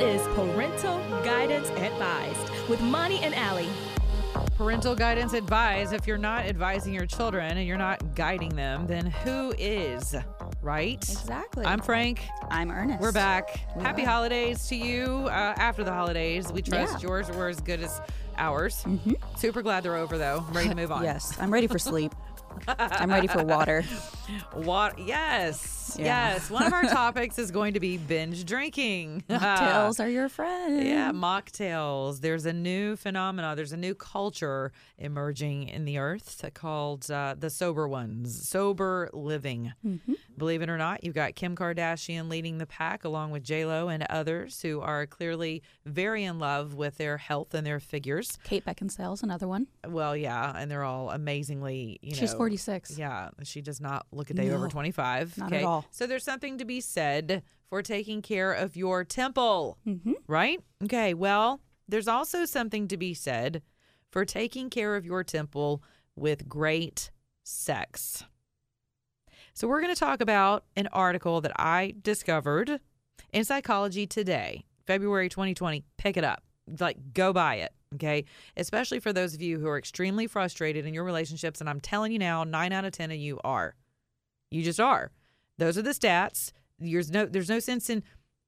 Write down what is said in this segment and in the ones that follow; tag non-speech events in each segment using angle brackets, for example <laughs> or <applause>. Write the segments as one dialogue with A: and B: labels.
A: This is Parental Guidance Advised with Moni and Ali.
B: Parental guidance advised. If you're not advising your children and you're not guiding them, then who is? Right?
C: Exactly.
B: I'm Frank.
C: I'm Ernest.
B: We're back.
C: We
B: Happy
C: are.
B: holidays to you. Uh, after the holidays, we trust
C: Yeah.
B: yours were as good as ours. Super glad they're over, though. Ready to move on. <laughs>
C: Yes, I'm ready for sleep. I'm ready for water. <laughs>
B: What? Yes.
C: Yeah.
B: Yes. One of our <laughs> topics is going to be binge drinking. <laughs>
C: Tails are your friend.
B: Yeah, mocktails. There's a new phenomena. There's a new culture emerging in the earth called uh, the sober ones, sober living. Believe it or not, you've got Kim Kardashian leading the pack, along with J Lo and others who are clearly very in love with their health and their figures.
C: Kate Beckinsale's another one.
B: Well, yeah, and they're all amazingly, you know.
C: She's 46.
B: Yeah, she does not look a day over 25.
C: not at all.
B: So there's something to be said for taking care of your temple,
C: Mm-hmm.
B: right? Okay, well, there's also something to be said for taking care of your temple with great sex. So we're going to talk about an article that I discovered in Psychology Today, February 2020. Pick it up. Like, go buy it. Okay. Especially for those of you who are extremely frustrated in your relationships. And I'm telling you now, nine out of 10 of you are. You just are. Those are the stats. There's no, there's no sense in,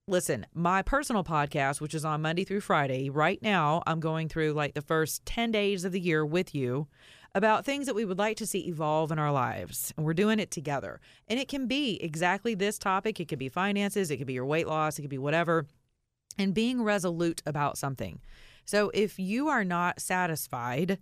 B: listen, my personal podcast, which is on Monday through Friday, right now, I'm going through like the first 10 days of the year with you about things that we would like to see evolve in our lives. And we're doing it together. And it can be exactly this topic. It could be finances, it could be your weight loss, it could be whatever. And being resolute about something. So if you are not satisfied,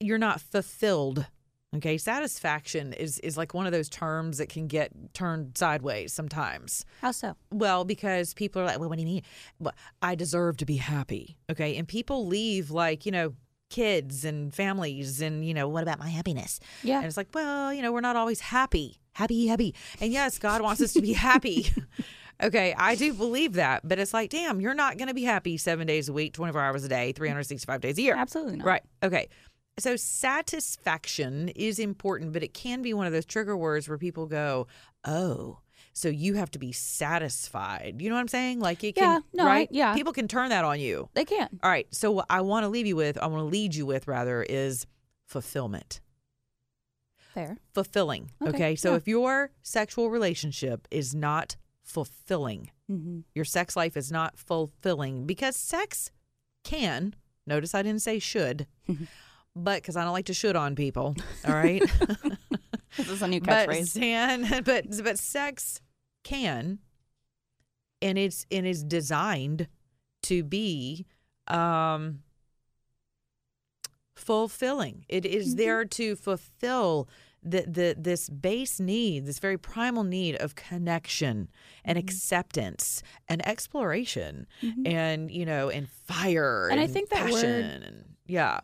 B: you're not fulfilled. Okay, satisfaction is is like one of those terms that can get turned sideways sometimes.
C: How so?
B: Well, because people are like, well, what do you mean? Well, I deserve to be happy. Okay. And people leave like, you know, kids and families and, you know, what about my happiness?
C: Yeah.
B: And it's like, well, you know, we're not always happy, happy, happy. And yes, God wants us to be happy. <laughs> okay. I do believe that. But it's like, damn, you're not going to be happy seven days a week, 24 hours a day, 365 days a year.
C: Absolutely not.
B: Right. Okay. So satisfaction is important, but it can be one of those trigger words where people go, "Oh, so you have to be satisfied." You know what I'm saying? Like it can,
C: Yeah, no, I-
B: right?
C: yeah.
B: People can turn that on you.
C: They can.
B: All right. So what I want to leave you with, I want to lead you with rather is fulfillment.
C: Fair.
B: Fulfilling. Okay.
C: Okay,
B: So
C: yeah.
B: if your sexual relationship is not fulfilling,
C: Mm-hmm.
B: your sex life is not fulfilling because sex can, notice I didn't say should, <laughs> but because I don't like to should on people. All right. <laughs> <laughs>
C: This is a new <laughs>
B: but
C: catchphrase.
B: San, <laughs> but but sex can, and it's and is designed to be um fulfilling. It is
C: Mm-hmm.
B: there to fulfill the, the this base need, this very primal need of connection and
C: Mm-hmm.
B: acceptance and exploration, and you know, and fire
C: And
B: and,
C: I think that word-
B: passion and yeah.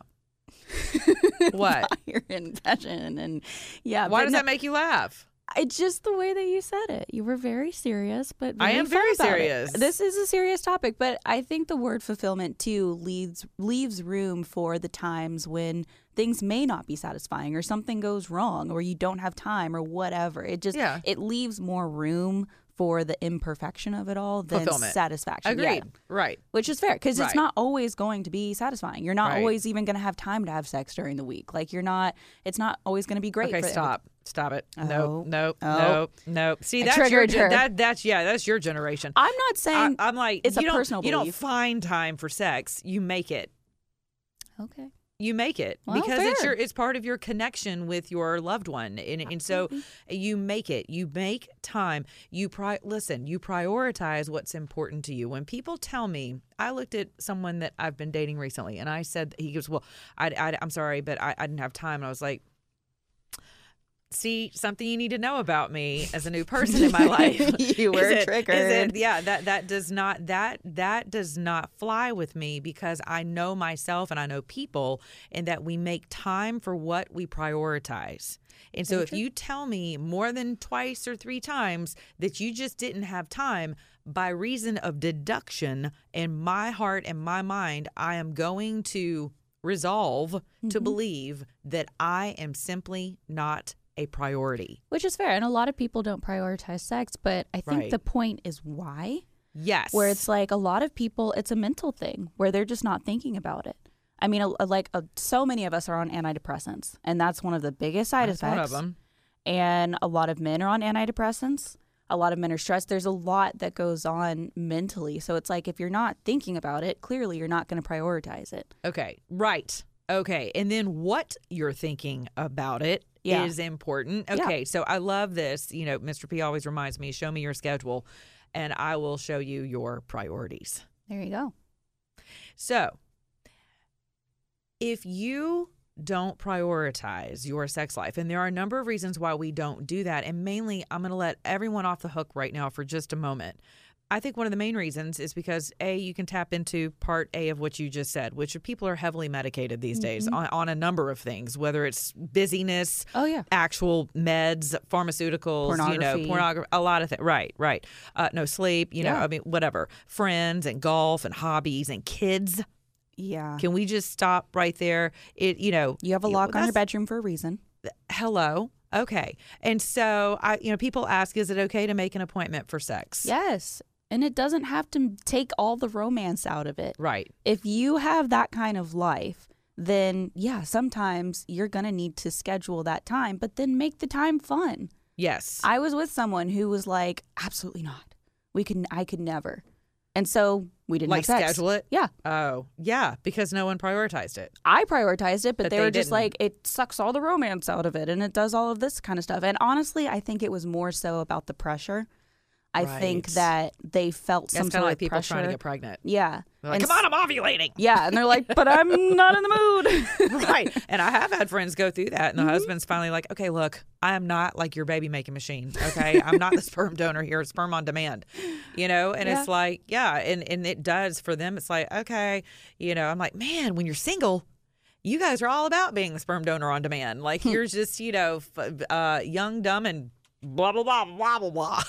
B: <laughs> what?
C: Fire and passion and yeah.
B: Why does
C: no,
B: that make you laugh?
C: It's just the way that you said it. You were very serious, but
B: I am very
C: about it.
B: serious.
C: This is a serious topic, but I think the word fulfillment too leaves leaves room for the times when things may not be satisfying or something goes wrong or you don't have time or whatever. It just
B: Yeah.
C: it leaves more room for the imperfection of it all than
B: Fulfillment.
C: satisfaction. Yeah.
B: Agreed. Right.
C: Which is fair because
B: Right.
C: it's not always going to be satisfying. You're not
B: Right.
C: always even going to have time to have sex during the week. Like you're not. It's not always going to be great.
B: Okay,
C: for
B: stop. Stop it.
C: Oh.
B: no.
C: Oh.
B: Nope. Nope. See,
C: I
B: that's your
C: triggered
B: gen-
C: her.
B: that that's yeah, that's your generation.
C: I'm not saying.
B: I, am like
C: it's
B: you
C: a
B: don't,
C: personal
B: You don't
C: belief.
B: find time for sex. You make it.
C: okay.
B: You make it
C: Well,
B: because it's your it's part of your connection with your loved one, and and so you make it. You make time. You pri- listen. You prioritize what's important to you. When people tell me, I looked at someone that I've been dating recently, and I said he goes, "Well, I, I I'm sorry, but I, I didn't have time." And I was like, see something you need to know about me as a new person in my <laughs> life.
C: You were
B: it- is
C: triggered.
B: it- yeah, that that does not that that does not fly with me because I know myself and I know people, and that we make time for what we prioritize. And so, if you tell me more than twice or three times that you just didn't have time by reason of deduction in my heart and my mind, I am going to resolve to mm-hmm. believe that I am simply not a priority.
C: Which is fair. And a lot of people don't prioritize sex, but I think
B: Right.
C: the point is why.
B: Yes.
C: Where it's like a lot of people, it's a mental thing where they're just not thinking about it. I mean, a, a- like a, so many of us are on antidepressants, and that's one of the biggest side
B: That's
C: effects.
B: one of them.
C: And a lot of men are on antidepressants. A lot of men are stressed. There's a lot that goes on mentally. So it's like if you're not thinking about it, clearly you're not going to prioritize it.
B: Okay, right. Okay, and then what you're thinking about it is
C: Yeah.
B: important.
C: Yeah.
B: Okay, so I love this. You know, Mr. P always reminds me, show me your schedule, and I will show you your priorities.
C: There you go.
B: So, if you don't prioritize your sex life, and there are a number of reasons why we don't do that, and mainly I'm going to let everyone off the hook right now for just a moment. I think one of the main reasons is because A, you can tap into part A of what you just said, which people are heavily medicated these days on, on a number of things, whether it's busyness,
C: Oh, yeah.
B: actual meds, pharmaceuticals, you know,
C: Pornography.
B: pornography, a lot of things. Right, right. Uh, no sleep, you know,
C: Yeah.
B: I mean, whatever. Friends and golf and hobbies and kids.
C: Yeah.
B: Can we just stop right there? It, you know,
C: You have a lock on your bedroom for a reason.
B: Hello. Okay. And so I, you know, people ask, is it okay to make an appointment for sex?
C: Yes. And it doesn't have to take all the romance out of it.
B: Right.
C: If you have that kind of life, then yeah, sometimes you're going to need to schedule that time, but then make the time fun.
B: Yes.
C: I was with someone who was like, absolutely not. We can, I could never. And so we didn't
B: like schedule it.
C: Yeah.
B: Oh, yeah, because no one prioritized it.
C: I prioritized it, but,
B: But
C: they,
B: they
C: were just
B: didn't.
C: like, it sucks all the romance out of it and it does all of this kind of stuff. And honestly, I think it was more so about the pressure. I think that they felt some
B: kind
C: sort
B: of like people
C: pressure.
B: trying to get pregnant.
C: Yeah.
B: Like, come on, I'm ovulating.
C: Yeah, and they're like, but I'm not in the mood. <laughs> <laughs>
B: right. And I have had friends go through that, and the
C: Mm-hmm.
B: husband's finally like, okay, look, I am not like your baby making machine. Okay. I'm not the <laughs> sperm donor here, It's sperm on demand, you know? And
C: Yeah.
B: it's like, yeah. And, and it does for them. It's like, okay, you know, I'm like, man, when you're single, you guys are all about being the sperm donor on demand. Like you're just, you know, f- uh, young, dumb, and blah, blah, blah, blah, blah, blah.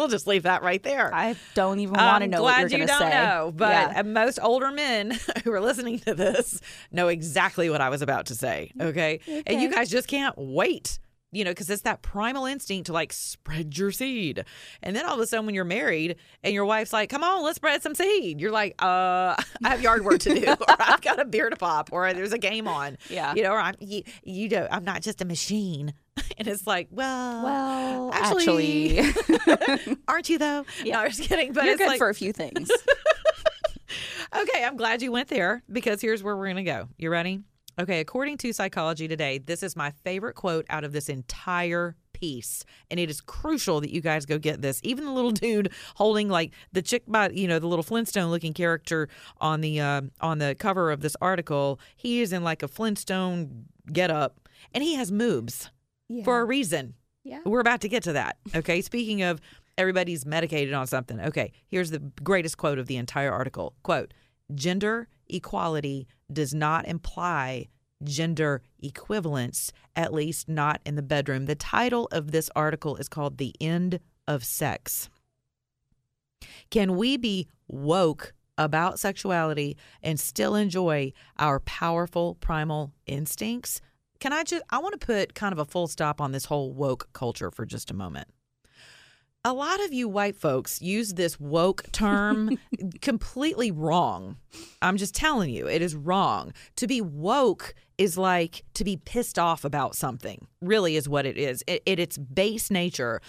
B: We'll just leave that right there.
C: I don't even want to
B: I'm
C: know
B: glad
C: what you're
B: you don't
C: say.
B: know, but
C: Yeah.
B: uh, most older men <laughs> who are listening to this know exactly what I was about to say. Okay, and you guys just can't wait. You know, because it's that primal instinct to like spread your seed, and then all of a sudden, when you're married and your wife's like, "Come on, let's spread some seed," you're like, "Uh, <laughs> I have yard work to do, <laughs> or I've got a beer to pop, or there's a game on."
C: Yeah.
B: you know, or I'm you, you know, I'm not just a machine. <laughs> And it's like, well,
C: well,
B: actually,
C: actually,
B: aren't you though?
C: Yeah.
B: No, I'm just kidding. But
C: you're
B: it's
C: good
B: like,
C: for a few things.
B: Okay, I'm glad you went there because here's where we're going to go. You ready? Okay, according to Psychology Today, this is my favorite quote out of this entire piece. And it is crucial that you guys go get this. Even the little <laughs> dude holding like the chick by, you know, the little Flintstone looking character on the uh, on the cover of this article, he is in like a Flintstone get up and he has moves for a reason.
C: Yeah.
B: We're about to get to that. Okay. <laughs> Speaking of everybody's medicated on something. Okay. Here's the greatest quote of the entire article. Quote, gender equality does not imply gender equivalence, at least not in the bedroom. The title of this article is called The End of Sex. Can we be woke about sexuality and still enjoy our powerful primal instincts? Can I just, I want to put kind of a full stop on this whole woke culture for just a moment. A lot of you white folks use this woke term <laughs> completely wrong. I'm just telling you, it is wrong. To be woke is like to be pissed off about something. Really, is what it is. It, it its base nature.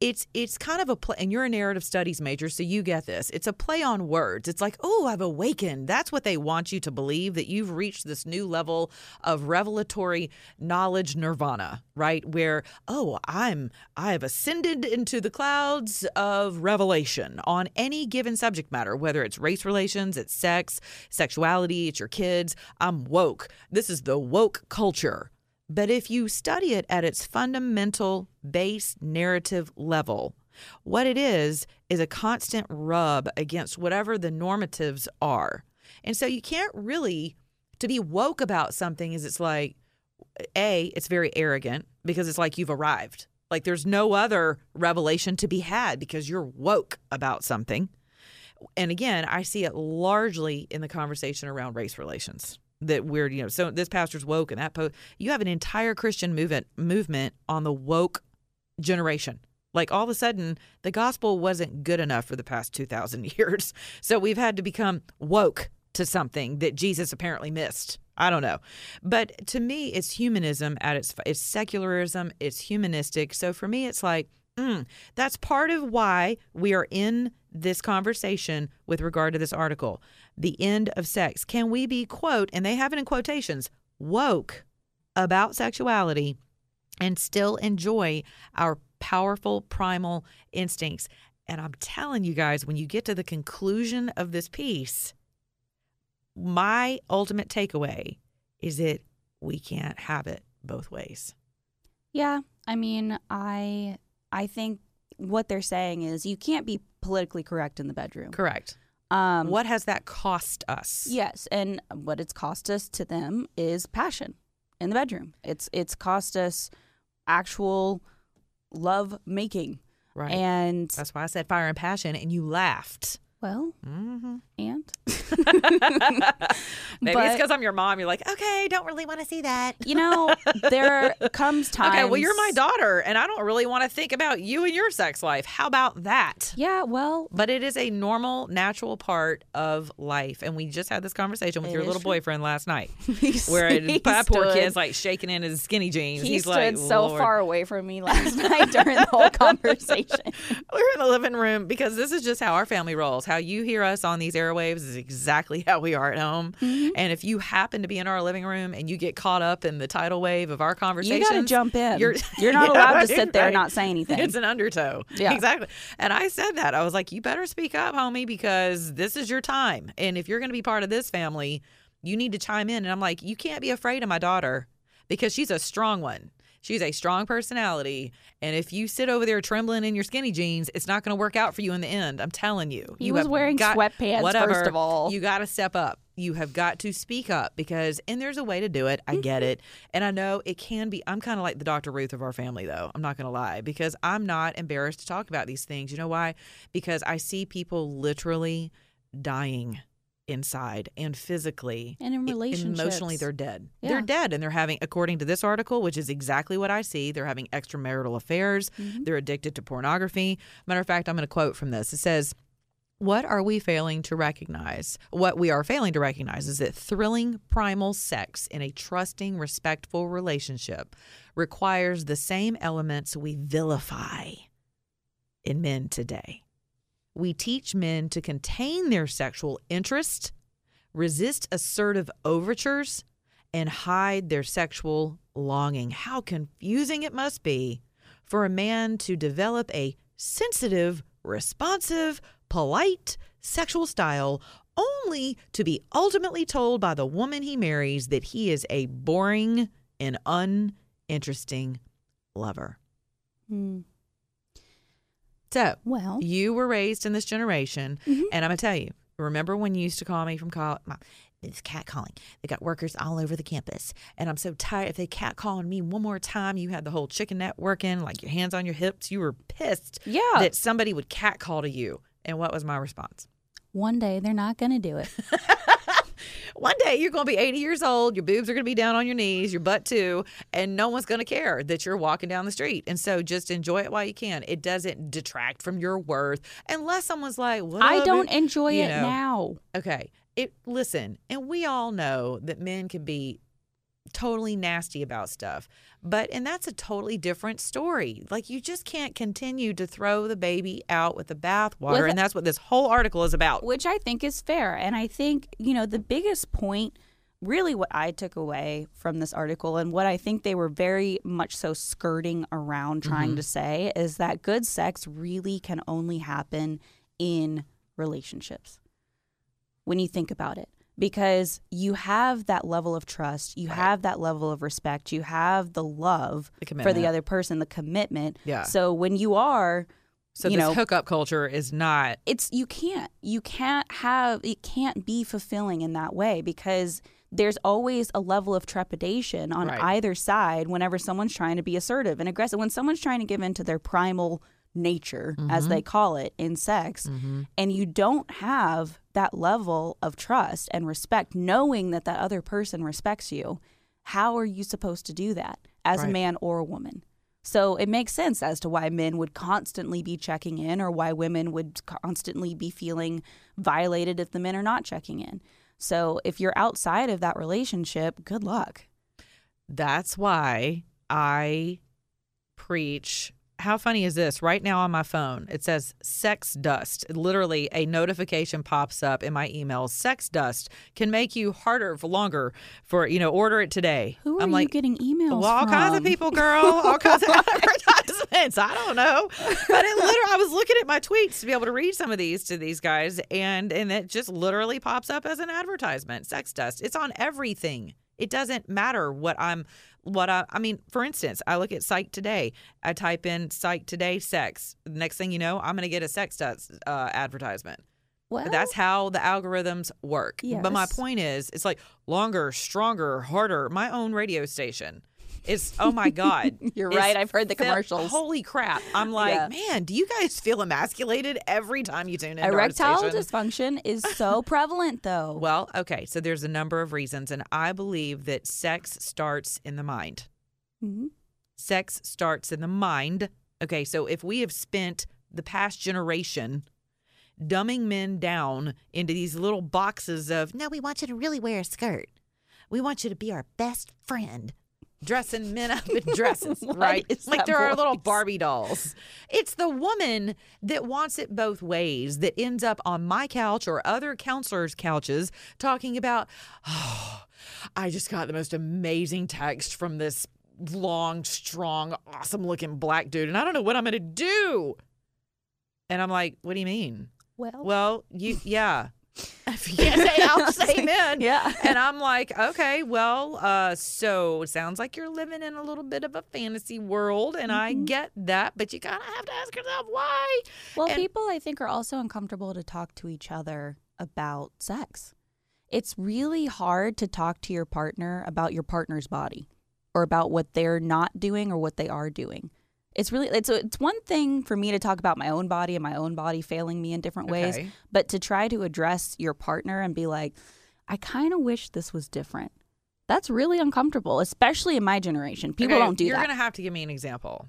B: It's it's kind of a play. And you're a narrative studies major, so you get this. It's a play on words. It's like, oh, I've awakened. That's what they want you to believe that you've reached this new level of revelatory knowledge nirvana, right? Where oh, I'm I have ascended into the clouds of revelation on any given subject matter, whether it's race relations, it's sex, sexuality, it's your kids. I'm woke. This is the woke culture. But if you study it at its fundamental base narrative level, what it is is a constant rub against whatever the normatives are. And so you can't really to be woke about something is it's like a it's very arrogant because it's like you've arrived. Like there's no other revelation to be had because you're woke about something. And again, I see it largely in the conversation around race relations that we're you know so this pastor's woke and that po- you have an entire christian movement movement on the woke generation. Like all of a sudden the gospel wasn't good enough for the past 2000 <laughs> years. So we've had to become woke to something that jesus apparently missed. I don't know. But to me it's humanism at its it's secularism it's humanistic. So for me it's like mm, that's part of why we are in this conversation with regard to this article. The end of sex. Can we be quote and they have it in quotations woke about sexuality and still enjoy our powerful primal instincts? And i'm telling you guys when you get to the conclusion of this piece my ultimate takeaway is that we can't have it both ways.
C: Yeah, I mean, I I think what they're saying is you can't be politically correct in the bedroom.
B: correct
C: Um,
B: what has that cost us
C: Yes, and what it's cost us to them is passion in the bedroom. It's it's cost us actual love making.
B: right
C: And
B: that's why i said fire and passion and you laughed
C: well,
B: mm-hmm.
C: and <laughs>
B: maybe it's because i'm your mom you're like okay don't really want to see that
C: you know, there <laughs> comes times
B: Okay, well, you're my daughter, and I don't really want to think about you and your sex life. How about that?
C: Yeah, well,
B: But it is a normal, natural part of life. And we just had this conversation with your little
C: true.
B: boyfriend last night, <laughs>
C: he
B: where
C: he
B: that poor kid's like shaking in his skinny jeans.
C: He
B: He's
C: stood
B: like,
C: so
B: "Lord."
C: far away from me last night during the whole conversation.
B: We're in the living room because this is just how our family rolls. How you hear us on these airwaves is exactly <laughs> how we are at home.
C: Mm-hmm.
B: And if you happen to be in our living room and you get caught up in the tidal wave of our conversation, You
C: got to jump in.
B: You're, <laughs>
C: You're, not <laughs>
B: Yeah,
C: allowed to sit there
B: right.
C: and not say anything.
B: It's an undertow.
C: Yeah.
B: Exactly. And I said that. I was like, you better speak up, homie, because this is your time. And if you're going to be part of this family, you need to chime in. And I'm like, you can't be afraid of my daughter because she's a strong one. She's a strong personality. And if you sit over there trembling in your skinny jeans, it's not going to work out for you in the end. I'm telling you.
C: He
B: you
C: was wearing
B: got-
C: sweatpants,
B: whatever,
C: first of all.
B: You got to step up. You have got to speak up because, and there's a way to do it. I get it. And I know it can be, I'm kind of like the Dr. Ruth of our family, though. I'm not going to lie because I'm not embarrassed to talk about these things. You know why? Because I see people literally dying inside and physically
C: And in relationships.
B: emotionally they're dead
C: Yeah.
B: they're dead and they're having according to this article which is exactly what i see they're having extramarital affairs
C: Mm-hmm.
B: they're addicted to pornography matter of fact i'm going to quote from this it says what are we failing to recognize? What we are failing to recognize is that thrilling primal sex in a trusting, respectful relationship requires the same elements we vilify in men today. We teach men to contain their sexual interest, resist assertive overtures, and hide their sexual longing. How confusing it must be for a man to develop a sensitive, responsive, polite sexual style only to be ultimately told by the woman he marries that he is a boring and uninteresting lover.
C: Hmm.
B: So,
C: Well,
B: you were raised in this generation, mm-hmm. and I'm gonna tell you. Remember when you used to call me from college? It's cat calling. They got workers all over the campus, and I'm so tired. If they cat calling me one more time, you had the whole chicken net working, like your hands on your hips. You were pissed
C: Yeah.
B: that somebody would cat call to you. And what was my response?
C: one day they're not going to do it. <laughs>
B: One day you're going to be 80 years old, your boobs are going to be down on your knees, your butt too, and no one's going to care that you're walking down the street. And so just enjoy it while you can. It doesn't detract from your worth unless someone's like, what
C: I don't
B: it-"
C: enjoy
B: you
C: it
B: know.
C: now.
B: Okay. It listen, and we all know that men can be totally nasty about stuff. But and that's a totally different story. Like you just can't continue to throw the baby out with the bathwater,
C: With-
B: and that's what this whole article is about.
C: which I think is fair. And I think, you know, the biggest point, really what I took away from this article and what I think they were very much so skirting around trying mm-hmm. to say is that good sex really can only happen in relationships. When you think about it, because you have that level of trust, you have that level of respect, you have the love
B: The
C: for the other person, the commitment.
B: Yeah.
C: So when you are
B: So
C: you
B: this
C: know-
B: hookup culture is not
C: it's you can't you can't have it can't be fulfilling in that way because there's always a level of trepidation on
B: Right.
C: either side whenever someone's trying to be assertive and aggressive when someone's trying to give in to their primal nature as
B: Mm-hmm.
C: they call it in sex and you don't have that level of trust and respect knowing that that other person respects you how are you supposed to do that as a man or a woman so it makes sense as to why men would constantly be checking in or why women would constantly be feeling violated if the men are not checking in. So if you're outside of that relationship, good luck.
B: That's why I preach. How funny is this? Right now on my phone, it says sex dust. Literally, a notification pops up in my email. Sex dust can make you harder for longer for, you know, order it today.
C: Who are
B: I'm
C: you
B: like,
C: getting emails
B: well, all kinds of people, girl. All kinds of <laughs> advertisements. I don't know, but it literally. I was looking at my tweets to be able to read some of these to these guys, and and it just literally pops up as an advertisement. Sex dust. It's on everything. It doesn't matter what I'm. What I, I mean, for instance, I look at Psych Today. I type in Psych Today sex. Next thing you know, I'm going to get a sex dust uh, advertisement.
C: Well,
B: That's how the algorithms work. But my point is, it's like longer, stronger, harder. My own radio station is, oh my God. <laughs>
C: You're right. I've heard the commercials.
B: Holy crap. I'm like,
C: Yeah.
B: man, do you guys feel emasculated every time you tune in?
C: erectile dysfunction is <laughs> so prevalent though.
B: Well, okay. So there's a number of reasons. And I believe that sex starts in the mind.
C: Mhm.
B: Sex starts in the mind. Okay. So if we have spent the past generation dumbing men down into these little boxes of, no, we want you to really wear a skirt. We want you to be our best friend. Dressing men up in <laughs> dresses, right? Like there are little? Barbie dolls. It's the woman that wants it both ways that ends up on my couch or other counselors' couches talking about, oh, I just got the most amazing text from this long, strong, awesome looking black dude, and I don't know what I'm going to do. And I'm like, what do you mean?
C: well,
B: Well, you, yeah. <laughs> If you can't say I'll say amen. <laughs>
C: Yeah.
B: And I'm like, okay, well, uh, so it sounds like you're living in a little bit of a fantasy world, and I
C: Mm-hmm.
B: get that, but you kind of have to ask yourself why.
C: Well,
B: And-
C: people I think are also uncomfortable to talk to each other about sex. It's really hard to talk to your partner about your partner's body or about what they're not doing or what they are doing. It's really it's it's one thing for me to talk about my own body and my own body failing me in different ways,
B: Okay.
C: but to try to address your partner and be like, I kind of wish this was different. That's really uncomfortable, especially in my generation. People
B: Okay,
C: don't do that.
B: You're gonna have to give me an example.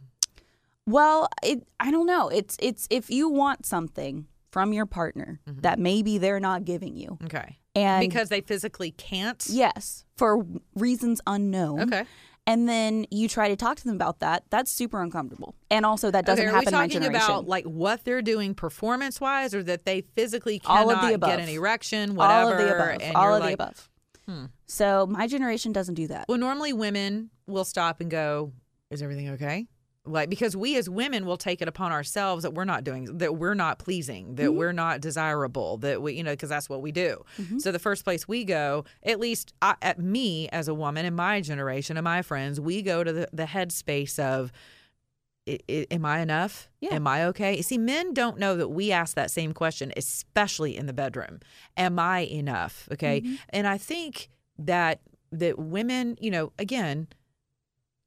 C: Well, it I don't know. It's it's if you want something from your partner mm-hmm. that maybe they're not giving you.
B: Okay.
C: And
B: because they physically can't.
C: yes, for reasons unknown.
B: Okay.
C: And then you try to talk to them about that. That's super uncomfortable. And also that doesn't
B: okay, are
C: happen in my
B: talking
C: generation.
B: about like what they're doing performance wise, or that they physically
C: All
B: cannot
C: of the above.
B: get an erection, whatever?
C: All of the above.
B: And
C: All of
B: like,
C: the above.
B: hmm.
C: So my generation doesn't do that.
B: Well, normally women will stop and go, "Is everything okay?" Like because we as women will take it upon ourselves that we're not doing, that we're not pleasing, that mm-hmm. we're not desirable, that we, you know, because that's what we do. Mm-hmm. So the first place we go, at least I, at me as a woman in my generation and my friends, we go to the, the headspace of. I, I, am I enough?
C: Yeah.
B: Am I okay? See, men don't know that we ask that same question, especially in the bedroom. Am I enough? Okay. Mm-hmm. And I think that that women, you know, again,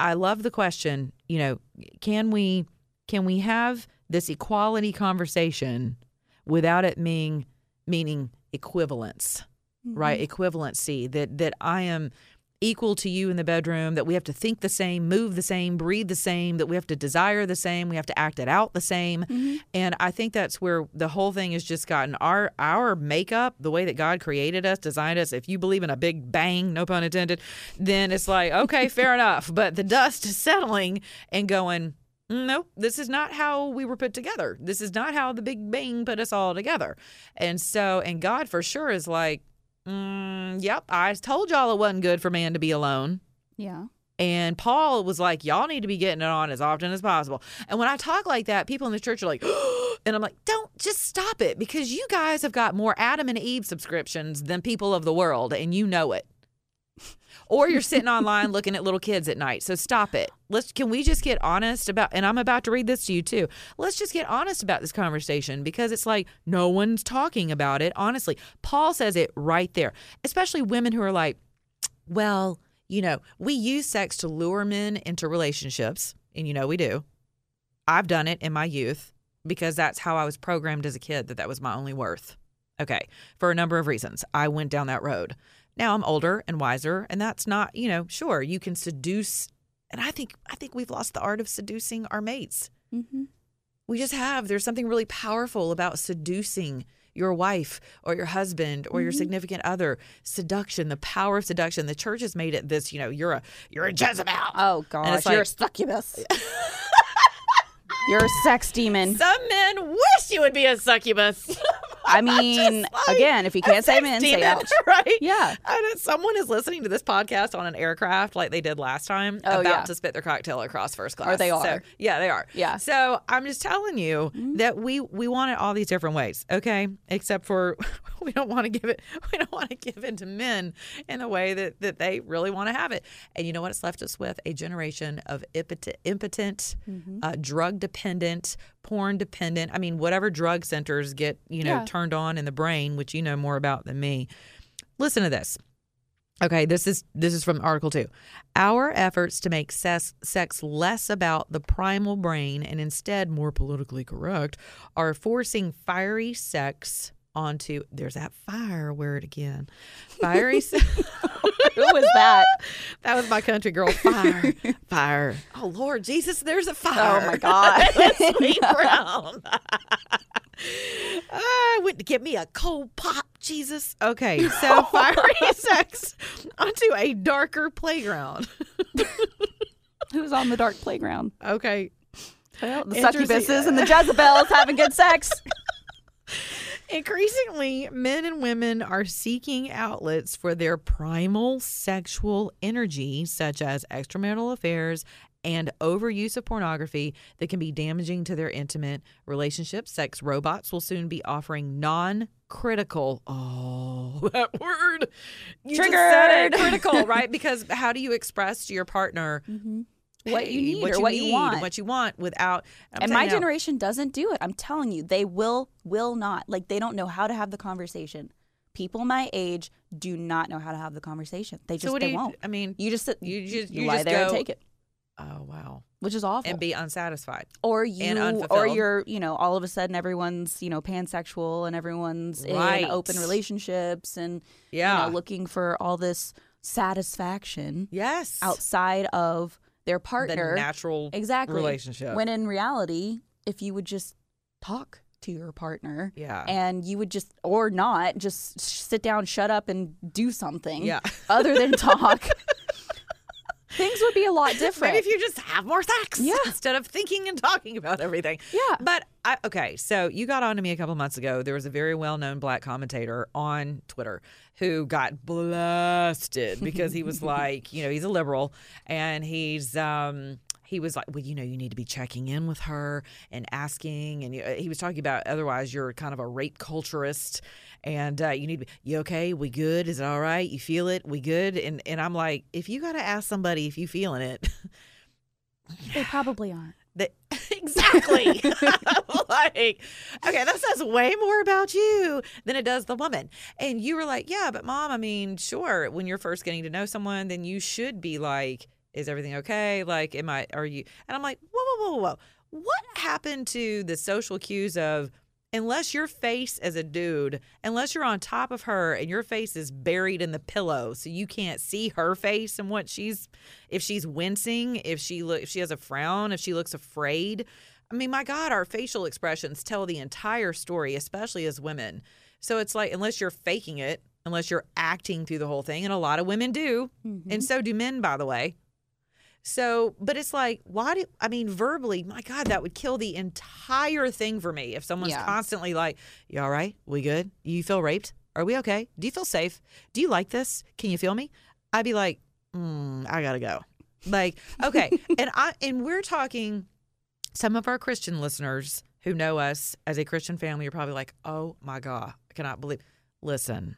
B: I love the question, you know, can we can we have this equality conversation without it meaning meaning equivalence, mm-hmm. right? Equivalency that that I am equal to you in the bedroom, that we have to think the same, move the same, breathe the same, that we have to desire the same, we have to act it out the same. Mm-hmm. And I think that's where the whole thing has just gotten our our makeup, the way that God created us, designed us. If you believe in a big bang, no pun intended, then it's like, <laughs> okay, fair enough. But the dust is settling and going, mm, nope, this is not how we were put together. This is not how the Big Bang put us all together. And so, and God for sure is like, mm, yep, I told y'all it wasn't good for man to be alone.
C: Yeah.
B: And Paul was like, y'all need to be getting it on as often as possible. And when I talk like that, people in the church are like, <gasps> and I'm like, don't just stop it because you guys have got more Adam and Eve subscriptions than people of the world, and you know it. Or you're sitting online looking at little kids at night. So stop it. Let's can we just get honest about and I'm about to read this to you too. Let's just get honest about this conversation because it's like no one's talking about it honestly. Paul says it right there. Especially women who are like, well, you know, we use sex to lure men into relationships, and you know we do. I've done it in my youth because that's how I was programmed as a kid that that was my only worth. Okay, for a number of reasons. I went down that road. Now I'm older and wiser, and that's not, you know, sure, you can seduce and I think I think we've lost the art of seducing our mates.
C: Mm-hmm.
B: We just have. There's something really powerful about seducing your wife or your husband or your significant other. Seduction, the power of seduction. The church has made it this, you know, you're a you're a Jezebel.
C: Oh gosh,
B: it's
C: you're a succubus. <laughs> you're a sex demon.
B: Some men wish you would be a succubus. <laughs>
C: I <laughs> mean,
B: like
C: again, if you can't say men, say ouch. <laughs>
B: right?
C: Yeah.
B: And if someone is listening to this podcast on an aircraft like they did last time,
C: Oh,
B: about
C: yeah.
B: to spit their cocktail across first class.
C: Or they
B: So,
C: are.
B: yeah, they are.
C: Yeah. Mm-hmm.
B: So I'm just telling you that we we want it all these different ways, okay? Except for <laughs> we don't want to give it we don't want to give in to men in the way that that they really want to have it. And you know what? It's left us with a generation of impotent, impotent
C: Mm-hmm.
B: uh, drug dependent, porn dependent. I mean, whatever drug centers get you know
C: Yeah.
B: turned on in the brain, which you know more about than me. Listen to this. Okay, this is this is from article 2. Our efforts to make sex, sex less about the primal brain and instead more politically correct are forcing fiery sex onto there's that fire word again. Fiery <laughs> sex. <laughs>
C: Who was that?
B: That was my country girl. Fire, <laughs> fire. Oh Lord Jesus, there's a fire.
C: Oh my <laughs> God.
B: Sweet brown. I went to get me a cold pop. Jesus. Okay, so fiery sex onto a darker playground.
C: Who's on the dark playground?
B: Okay.
C: Well, the succubuses and the Jezebels having good sex.
B: Increasingly, men and women are seeking outlets for their primal sexual energy, such as extramarital affairs and overuse of pornography that can be damaging to their intimate relationships. Sex robots will soon be offering non critical. Oh, <laughs> that word. You just said it,
C: Triggered.
B: critical, right? <laughs> Because how do you express to your partner mm-hmm.
C: What you need
B: what
C: or
B: you
C: what you want.
B: what you want without. I'm
C: and my
B: now-
C: generation doesn't do it. I'm telling you, they will will not. Like they don't know how to have the conversation. People my age do not know how to have the conversation. They just
B: So
C: they
B: you?
C: won't.
B: I mean,
C: You just sit,
B: you just
C: you
B: you
C: lie
B: just
C: there
B: go,
C: and take it,
B: Oh wow.
C: which is awful.
B: and be unsatisfied.
C: or you or you're you know all of a sudden everyone's you know pansexual and everyone's
B: Right.
C: in open relationships and
B: Yeah.
C: you know looking for all this satisfaction
B: Yes.
C: outside of their
B: the
C: partner
B: natural
C: exactly
B: relationship.
C: when in reality if you would just talk to your partner
B: Yeah.
C: and you would just or not just sit down shut up and do something
B: Yeah.
C: other than <laughs> talk things would be a lot <laughs> different
B: Maybe if you just have more sex
C: Yeah.
B: instead of thinking and talking about everything.
C: Yeah.
B: But I, okay, so you got on to me a couple months ago. There was a very well-known black commentator on Twitter who got blasted because he was <laughs> like, you know, he's a liberal and he's um he was like, well, you know, you need to be checking in with her and asking. And he was talking about otherwise you're kind of a rape culturist, and uh, you need to be, you okay? We good? Is it all right? You feel it? We good? And and I'm like, if you got to ask somebody if you feeling it,
C: they probably aren't <laughs>
B: that <laughs> exactly <laughs> like okay that says way more about you than it does the woman and you were like yeah but mom i mean sure when you're first getting to know someone then you should be like is everything okay? Like am i are you and i'm like whoa whoa whoa whoa what happened to the social cues of unless your face as a dude unless you're on top of her and your face is buried in the pillow so you can't see her face and what she's if she's wincing if she look if she has a frown if she looks afraid? I mean my god our facial expressions tell the entire story especially as women. So it's like unless you're faking it unless you're acting through the whole thing and a lot of women do and mm-hmm. so do men by the way so, but it's like, why do I mean, verbally, my God, that would kill the entire thing for me if someone's
C: Yeah.
B: constantly like, You all right? We good? You feel raped? Are we okay? Do you feel safe? Do you like this? Can you feel me? I'd be like, mm, I gotta go. Like, okay, <laughs> and I and we're talking. Some of our Christian listeners who know us as a Christian family are probably like, "Oh my God, I cannot believe." Listen,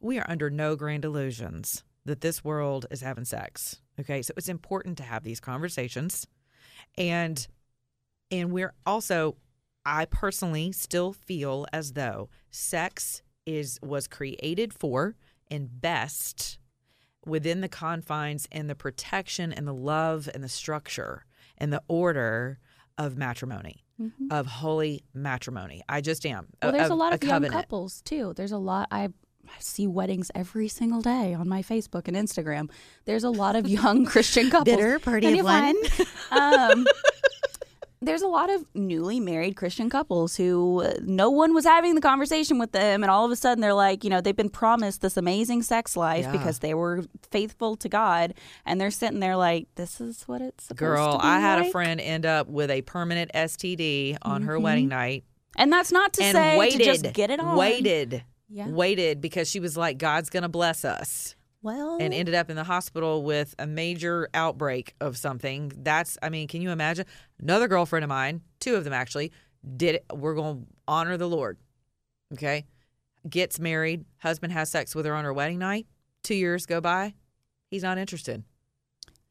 B: we are under no grand illusions that this world is having sex. Okay, so it's important to have these conversations, and and we're also, I personally still feel as though sex is was created for and best within the confines and the protection and the love and the structure and the order of matrimony, mm-hmm. of holy matrimony. I just am.
C: Well, there's a,
B: of
C: lot of young couples too. There's a lot. I I see weddings every single day on my Facebook and Instagram. There's a lot of <laughs> young Christian couples.
D: Bitter party of one.
C: um, there's a lot of newly married Christian couples who uh, no one was having the conversation with them, and all of a sudden they're like, you know, they've been promised this amazing sex life
B: Yeah.
C: because they were faithful to God, and they're sitting there like, this is what it's supposed
B: Girl,
C: to be
B: I had a friend end up with a permanent STD on her wedding night
C: and that's not to
B: and
C: say
B: waited,
C: to just get it on.
B: waited,
C: Yeah.
B: waited because she was like, God's going to bless us.
C: Well,
B: and ended up in the hospital with a major outbreak of something. That's, I mean, can you imagine? Another girlfriend of mine, two of them actually, did it. We're going to honor the Lord. Okay. Gets married. Husband has sex with her on her wedding night. Two years go by. He's not interested.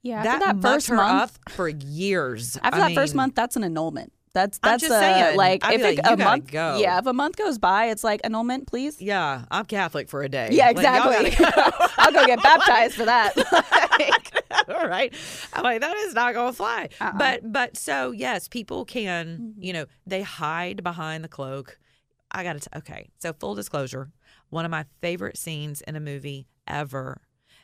C: yeah,
B: that
C: after that first
B: her
C: month,
B: up for years. <laughs>
C: After
B: I
C: that first month, that's an annulment. That's
B: I'm
C: that's
B: just
C: a,
B: saying.
C: like
B: I'd
C: if
B: be
C: it,
B: like, you
C: a
B: gotta
C: month,
B: go.
C: yeah, if a month goes by, it's like annulment, please.
B: Yeah, I'm Catholic for a day.
C: Yeah,
B: Like, y'all
C: exactly.
B: gotta. <laughs>
C: I'll go get baptized for that. <laughs> <laughs>
B: All right. I'm like, that is not going to fly.
C: Uh-uh.
B: But, but so, yes, people can,
C: Mm-hmm.
B: you know, they hide behind the cloak. I got to, okay. So, full disclosure, one of my favorite scenes in a movie ever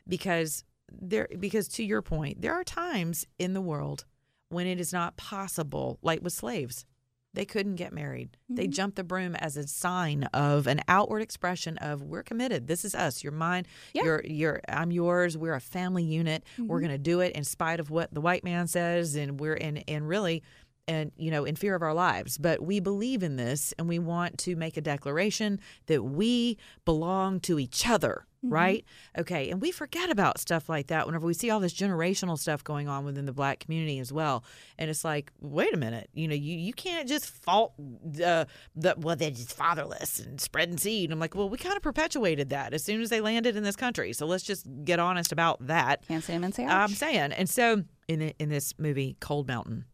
B: because there, because to your point, there are times in the world when it is not possible, like with slaves. They couldn't get married. They
C: Mm-hmm.
B: jumped the broom as a sign of an outward expression of we're committed. This is us. You're mine.
C: Yeah. Mm-hmm.
B: You're you're I'm yours. We're a family unit. We're gonna do it in spite of what the white man says, and we're in and really and you know in fear of our lives. But we believe in this and we want to make a declaration that we belong to each other mm-hmm. right? Okay and we forget about stuff like that whenever we see all this generational stuff going on within the black community as well. And it's like wait a minute you know you, you can't just fault the, the well they're just fatherless and spreading seed. I'm like well we kind of perpetuated that as soon as they landed in this country. So let's just get honest about that.
C: Can't say them and say
B: I'm saying. And so in in this movie, Cold Mountain,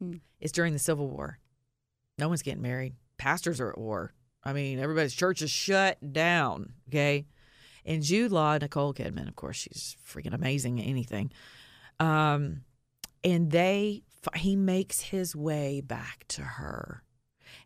C: Hmm.
B: it's during the Civil War. No one's getting married. Pastors are at war. I mean, everybody's church is shut down. Okay. And Jude Law, Nicole Kidman, of course, she's freaking amazing at anything. Um, and they, he makes his way back to her,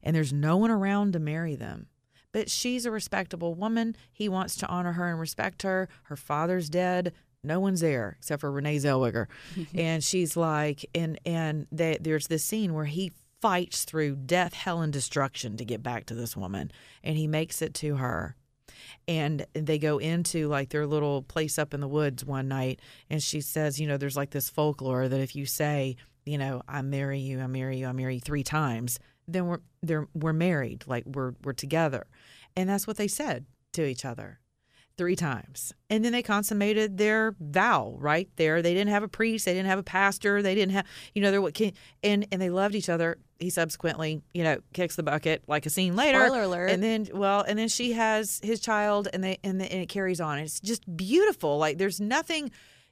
B: and there's no one around to marry them. But she's a respectable woman. He wants to honor her and respect her. Her father's dead. No one's there except for Renee Zellweger, <laughs> and she's like, and and they, there's this scene where he fights through death, hell, and destruction to get back to this woman, and he makes it to her. And they go into like their little place up in the woods one night and she says you know there's like this folklore that if you say you know i marry you i marry you i marry you three times then we're they're we're married like we're we're together. And that's what they said to each other three times. And then they consummated their vow right there. They didn't have a priest. They didn't have a pastor. They didn't have you know they're what can and and they loved each other. He subsequently you know kicks the bucket like a scene later.
C: Spoiler alert.
B: and then well and then she has his child and they and, the, and it carries on. It's just beautiful. Like there's nothing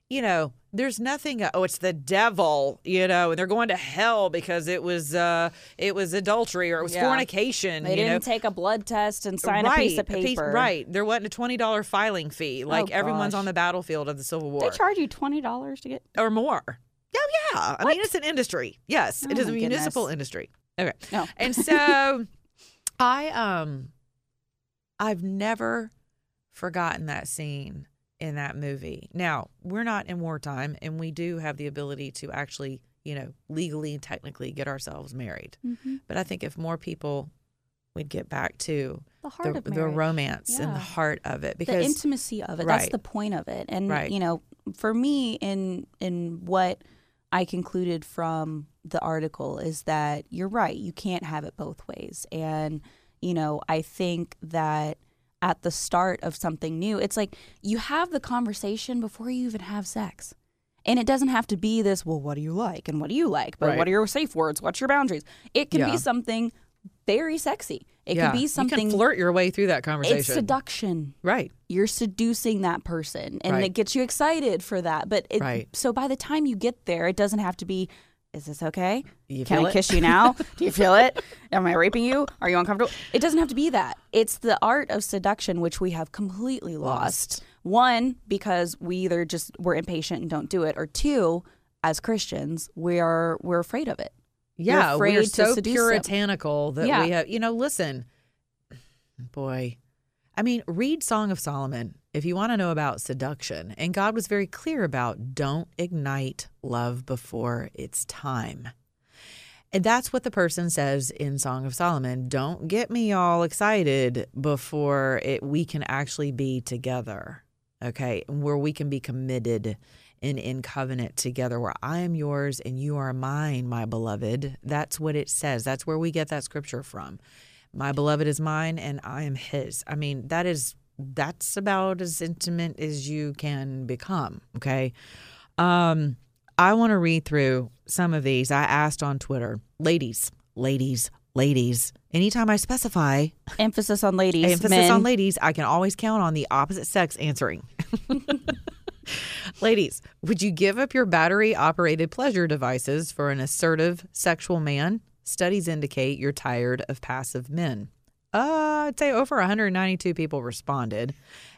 B: you know there's nothing oh it's the devil you know and they're going to hell because it was uh it was adultery or it was
C: Yeah.
B: fornication
C: They didn't take a blood test and sign
B: right,
C: a piece of paper.
B: right. There wasn't a twenty dollar filing fee. Like
C: Oh,
B: everyone's on the battlefield of the Civil War
C: They charge you twenty dollars to get.
B: or more. Yeah, yeah. I mean, it's an industry. Yes, it
C: Oh,
B: is a municipal
C: goodness.
B: industry. Okay.
C: No.
B: And <laughs> so, I um, I've never forgotten that scene in that movie. Now we're not in wartime, and we do have the ability to actually, you know, legally and technically get ourselves married.
C: Mm-hmm.
B: But I think if more people would get back to
C: The heart
B: the,
C: of
B: the romance and the heart of it because the
C: intimacy of it. That's the point of it. And
B: Right.
C: you know, for me, in in what I concluded from the article is that you're right. You can't have it both ways. And you know, I think that at the start of something new, it's like you have the conversation before you even have sex. And it doesn't have to be this, well, what do you like? And what do you like? But
B: Right.
C: what are your safe words? What's your boundaries? It can
B: Yeah.
C: be something very sexy. It
B: yeah.
C: can be something.
B: You can flirt your way through that conversation.
C: it's seduction.
B: right.
C: You're seducing that person and
B: Right.
C: it gets you excited for that. But it,
B: Right.
C: so by the time you get there, it doesn't have to be, is this okay? Can I
B: it?
C: kiss you now? <laughs> Do you <laughs> feel it? Am I raping you? Are you uncomfortable? It doesn't have to be that. It's the art of seduction, which we have completely lost. One, because we either just we're impatient and don't do it, or two, as Christians, we are we're afraid of it.
B: Yeah,
C: afraid
B: we're
C: to
B: so
C: seduce them.
B: puritanical that
C: Yeah.
B: we have. You know, listen, boy. I mean, read Song of Solomon if you want to know about seduction. And God was very clear about don't ignite love before it's time. And that's what the person says in Song of Solomon. Don't get me all excited before it we can actually be together. Okay? Where we can be committed and in covenant together where I am yours and you are mine, my beloved. That's what it says. That's where we get that scripture from. My beloved is mine and I am his. I mean, that is that's about as intimate as you can become, okay? Um I want to read through some of these. I asked on Twitter, ladies, ladies, ladies. Anytime I specify <laughs>
C: Emphasis on ladies.
B: emphasis
C: men.
B: on ladies, I can always count on the opposite sex answering. <laughs> ladies, would you give up your battery operated pleasure devices for an assertive sexual man? Studies indicate you're tired of passive men. Uh, I'd say over 192 people responded.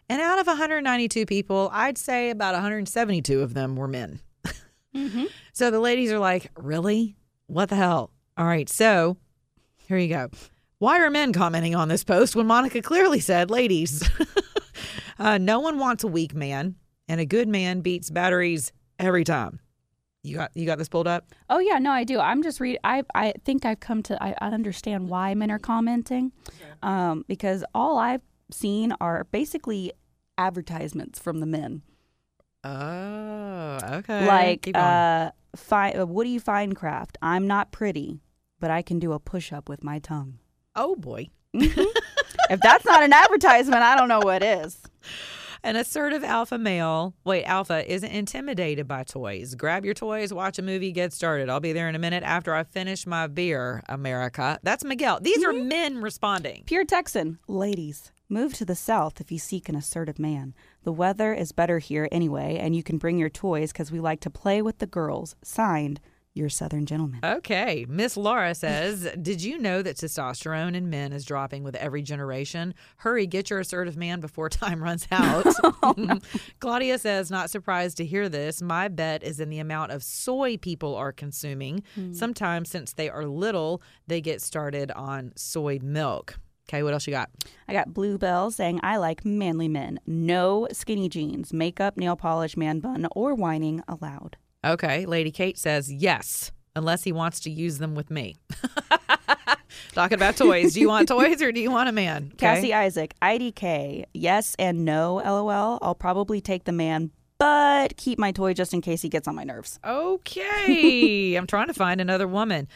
B: And out of 192 people, I'd say about 172 of them were men. <laughs> So the ladies are like, really? What the hell? All right. So here you go. Why are men commenting on this post when Monica clearly said, ladies, <laughs> uh, no one wants a weak man, and a good man beats batteries every time. You got you got this pulled up?
C: Oh yeah, no, I do. I'm just read. I I think I've come to. I, I understand why men are commenting, um, because all I've seen are basically advertisements from the men,
B: Oh, okay.
C: like uh, fi- uh, Woody Finecraft. I'm not pretty, but I can do a push up with my tongue.
B: oh boy.
C: if that's not an advertisement, I don't know what is. <laughs>
B: An assertive alpha male, wait, alpha isn't intimidated by toys. Grab your toys, watch a movie, get started. I'll be there in a minute after I finish my beer, America. That's Miguel. These are mm-hmm. men responding.
C: Pure Texan. Ladies, move to the south if you seek an assertive man. The weather is better here anyway, and you can bring your toys because we like to play with the girls. Signed, your southern gentleman.
B: Okay. Miss Laura says, <laughs> Did you know that testosterone in men is dropping with every generation? Hurry, get your assertive man before <laughs> time runs out. <laughs> Claudia says, Not surprised to hear this. My bet is in the amount of soy people are consuming. Hmm. Sometimes, since they are little, they get started on soy milk. Okay, what else you got?
C: I got Bluebell saying, I like manly men. No skinny jeans, makeup, nail polish, man bun, or whining allowed.
B: Okay, Lady Kate says, Yes, unless he wants to use them with me. <laughs> Talking about toys. Do you want <laughs> toys or do you want a man? Okay.
C: Cassie Isaac, IDK, yes and no, lol. I'll probably take the man, but keep my toy just in case he gets on my nerves.
B: Okay, <laughs> I'm trying to find another woman.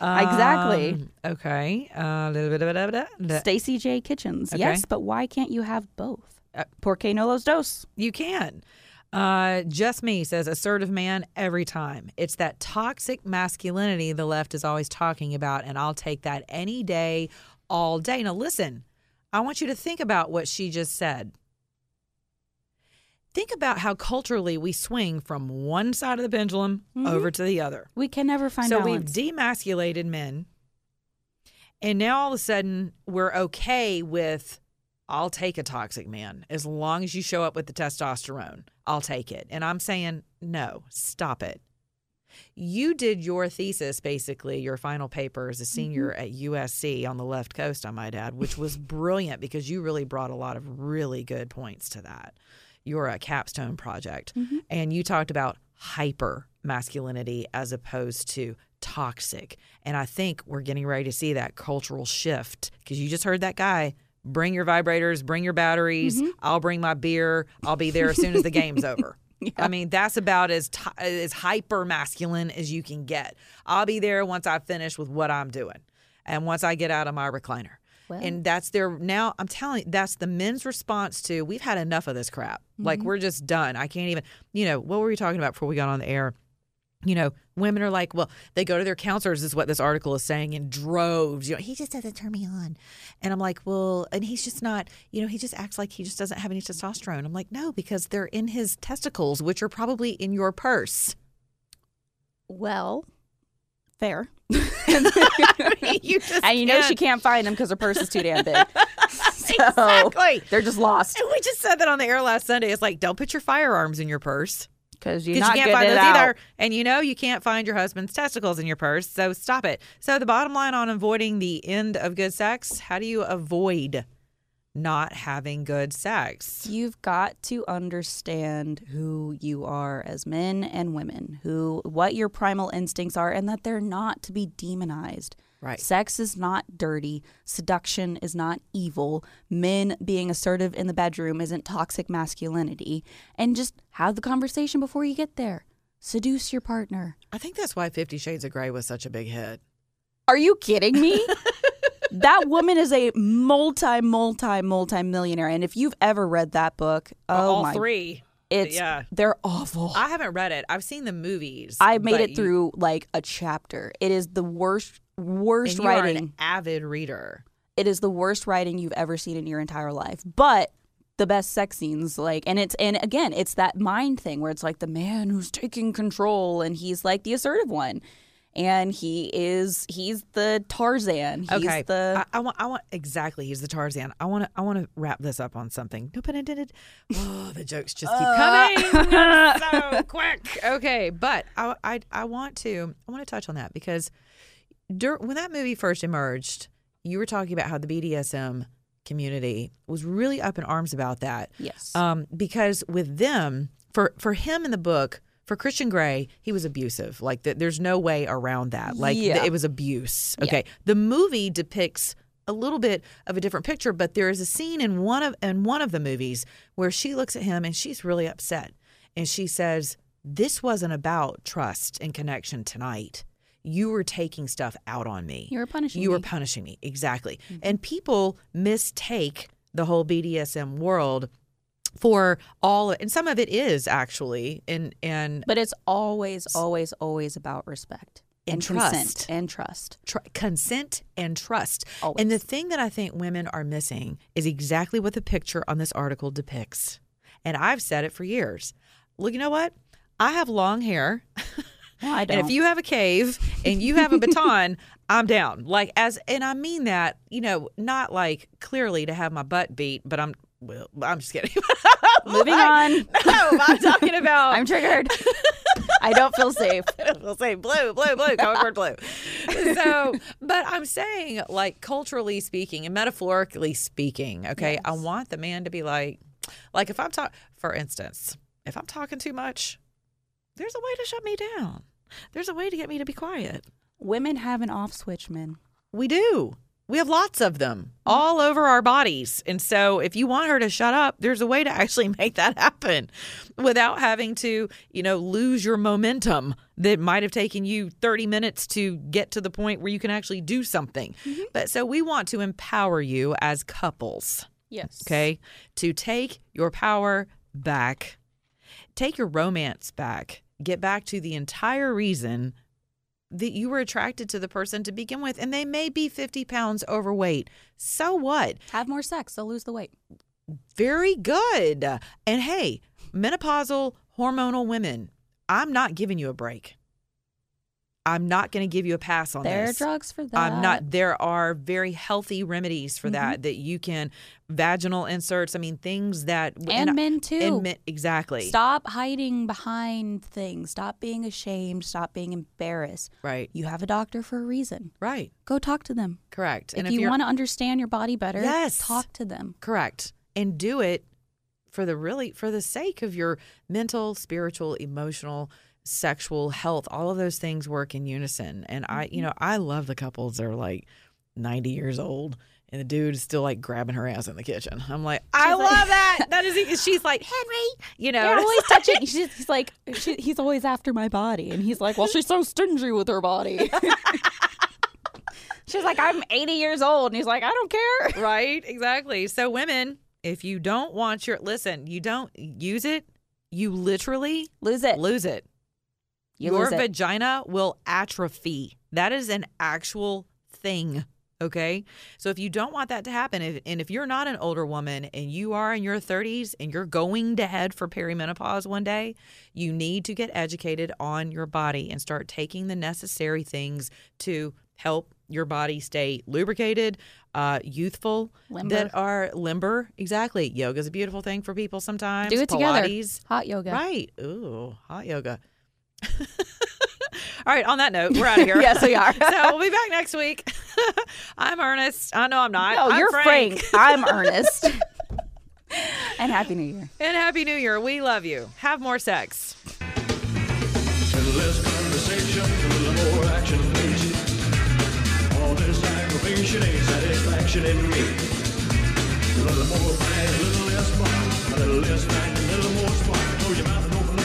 C: Exactly.
B: Um, okay. Uh, little bit of da- da- da-
C: Stacy J. Kitchens,
B: Okay.
C: yes, but why can't you have both?
B: Uh,
C: Porque no los dos.
B: You can. Uh, just me says assertive man every time. It's that toxic masculinity the left is always talking about, and I'll take that any day, all day. Now, listen, I want you to think about what she just said. Think about how culturally we swing from one side of the pendulum over to the other.
C: We can never find
B: so
C: balance.
B: we've demasculated men and now all of a sudden we're okay with i'll take a toxic man. As long as you show up with the testosterone i'll take it. And i'm saying no stop it. You did your thesis basically your final paper as a mm-hmm. senior at usc on the left coast i might add which was brilliant because you really brought a lot of really good points to that. You're a capstone project. Mm-hmm. And you talked about hyper masculinity as opposed to toxic. And i think we're getting ready to see that cultural shift because you just heard that guy bring your vibrators bring your batteries i'll bring my beer i'll be there as soon as the game's <laughs> over I mean, that's about as t- as hyper masculine as you can get. I'll be there once I finish with what I'm doing, and once I get out of my recliner.
C: Well.
B: and that's their now. I'm telling you, that's the men's response to we've had enough of this crap. Like
C: Mm-hmm.
B: we're just done. I can't even. You know what were we talking about before we got on the air? You know, women are like, well, they go to their counselors, is what this article is saying in droves. You know, he just doesn't turn me on. And I'm like, well, and he's just not, you know, he just acts like he just doesn't have any testosterone. I'm like, no, because they're in his testicles, which are probably in your purse.
C: Well, fair. <laughs> <laughs>
B: you just
C: and you know she
B: can't-
C: can't find them because her purse is too damn big. <laughs> so
B: Exactly.
C: they're just lost
B: And we just said that on the air last Sunday. It's like, don't put your firearms in your purse.
C: Because you're not
B: you can't
C: getting
B: find those
C: out.
B: either. And you know you can't find your husband's testicles in your purse. So stop it. So the bottom line on avoiding the end of good sex, how do you avoid not having good sex?
C: You've got to understand who you are as men and women, who what your primal instincts are, and that they're not to be demonized.
B: Right.
C: Sex is not dirty. Seduction is not evil. Men being assertive in the bedroom isn't toxic masculinity. And just have the conversation before you get there. Seduce your partner.
B: I think that's why Fifty Shades of Grey was such a big hit.
C: Are you kidding me? <laughs> that woman is a multi, multi, multi millionaire. And if you've ever read that book, oh
B: All
C: my,
B: three.
C: it's
B: yeah.
C: they're awful.
B: I haven't read it. I've seen the movies.
C: I made it
B: you-
C: through like a chapter. It is the worst, worst
B: and you are
C: writing.
B: an avid reader.
C: it is the worst writing you've ever seen in your entire life. But the best sex scenes, like, and it's and again, it's that mind thing where it's like the man who's taking control, and he's like the assertive one, and he is he's the Tarzan. He's
B: okay.
C: the
B: I, I want. I want exactly. He's the Tarzan. I want to. I want to wrap this up on something. No pun intended. <sighs> Oh, the jokes just keep uh. coming <laughs> so quick. Okay, but I, I, I want to. I want to touch on that because dur- when that movie first emerged, you were talking about how the BDSM community was really up in arms about that.
C: yes.
B: Um, because with them, for for him in the book, for Christian Grey, he was abusive. Like th- there's no way around that. Like
C: Yeah.
B: it was abuse. Okay, the movie depicts a little bit of a different picture, but there is a scene in one of in one of the movies where she looks at him and she's really upset, and she says, "This wasn't about trust and connection tonight." You were taking stuff out on me.
C: You were punishing me.
B: You were.
C: Mm-hmm.
B: punishing me. Exactly. And people mistake the whole BDSM world for all and some of it is actually and and
C: but it's always, always, always about respect
B: And
C: consent
B: trust.
C: and trust.
B: tr- consent and trust.
C: Always.
B: And the thing that I think women are missing is exactly what the picture on this article depicts. And I've said it for years. Look, you know what? I have long hair. <laughs>
C: Well, I
B: And
C: don't.
B: if you have a cave and you have a baton, <laughs> I'm down. Like as and I mean that, you know, not like clearly to have my butt beat, but I'm well, I'm just kidding. <laughs>
C: Moving on. <laughs>
B: No, I'm talking about
C: I'm triggered. I don't feel safe.
B: we'll say blue, blue, blue, comic board blue. So, but I'm saying, like, culturally speaking and metaphorically speaking, okay, I want the man to be like, like, if I'm talking, for instance, if I'm talking too much, there's a way to shut me down. There's a way to get me to be quiet.
C: Women have an off switch, men.
B: We do. We have lots of them all over our bodies. And so if you want her to shut up, there's a way to actually <laughs> make that happen without having to, you know, lose your momentum that might have taken you 30 minutes to get to the point where you can actually do something. Mm-hmm. But so we want to empower you as couples,
C: Yes.
B: okay, to take your power back, take your romance back, get back to the entire reason that you were attracted to the person to begin with, and they may be 50 pounds overweight. So what?
C: Have more sex. They'll lose the weight.
B: Very good. And hey, menopausal, hormonal women, I'm not giving you a break. I'm not going to give you a pass on this.
C: There are drugs for that.
B: I'm not. There are very healthy remedies
C: Mm-hmm.
B: for that that you can vaginal inserts. I mean, things that
C: And
B: I-
C: men, too.
B: And men, exactly.
C: Stop hiding behind things. Stop being ashamed. Stop being embarrassed.
B: Right.
C: You have a doctor for a reason.
B: Right.
C: Go talk to them.
B: Correct.
C: if,
B: and
C: you
B: you're-
C: want to understand your body better,
B: Yes.
C: talk to them.
B: Correct. And do it for the really for the sake of your mental, spiritual, emotional, sexual health. All of those things work in unison. And I, you know, mm-hmm. I love the couples that are like 90 years old and the dude is still like grabbing her ass in the kitchen. I'm like, I
C: She's
B: love that. <laughs> That is she's like, Henry, you know.
C: They're always <laughs> touching. She's, he's like, she, he's always after my body, and he's like, well, she's so stingy with her body. <laughs> She's like, I'm 80 years old. And he's like, I don't care.
B: right? Exactly. So, women, if you don't want your, listen, you don't use it, you literally
C: Lose it.
B: lose it.
C: You
B: your vagina will atrophy. That is an actual thing. Okay. So if you don't want that to happen, if, and if you're not an older woman and you are in your 30s and you're going to head for perimenopause one day, you need to get educated on your body and start taking the necessary things to help your body stay lubricated, uh, youthful,
C: Limber.
B: that are limber. Exactly. Yoga is a beautiful thing for people sometimes.
C: Do it together. Hot yoga.
B: Right. Ooh, hot yoga. <laughs> All right. On that note, we're out of here. <laughs>
C: Yes, we are. <laughs>
B: so we'll be back next week. I'm Ernest. I know I'm not.
C: No, you're
B: Frank.
C: Frank. I'm Ernest. and Happy New Year.
B: And Happy New Year. We love you. Have more sex.
E: less conversation, a little more action, please. All this aggravation ain't satisfaction in me. A little more bang, a little less fun. A little less bang, a little more spark. Close your mouth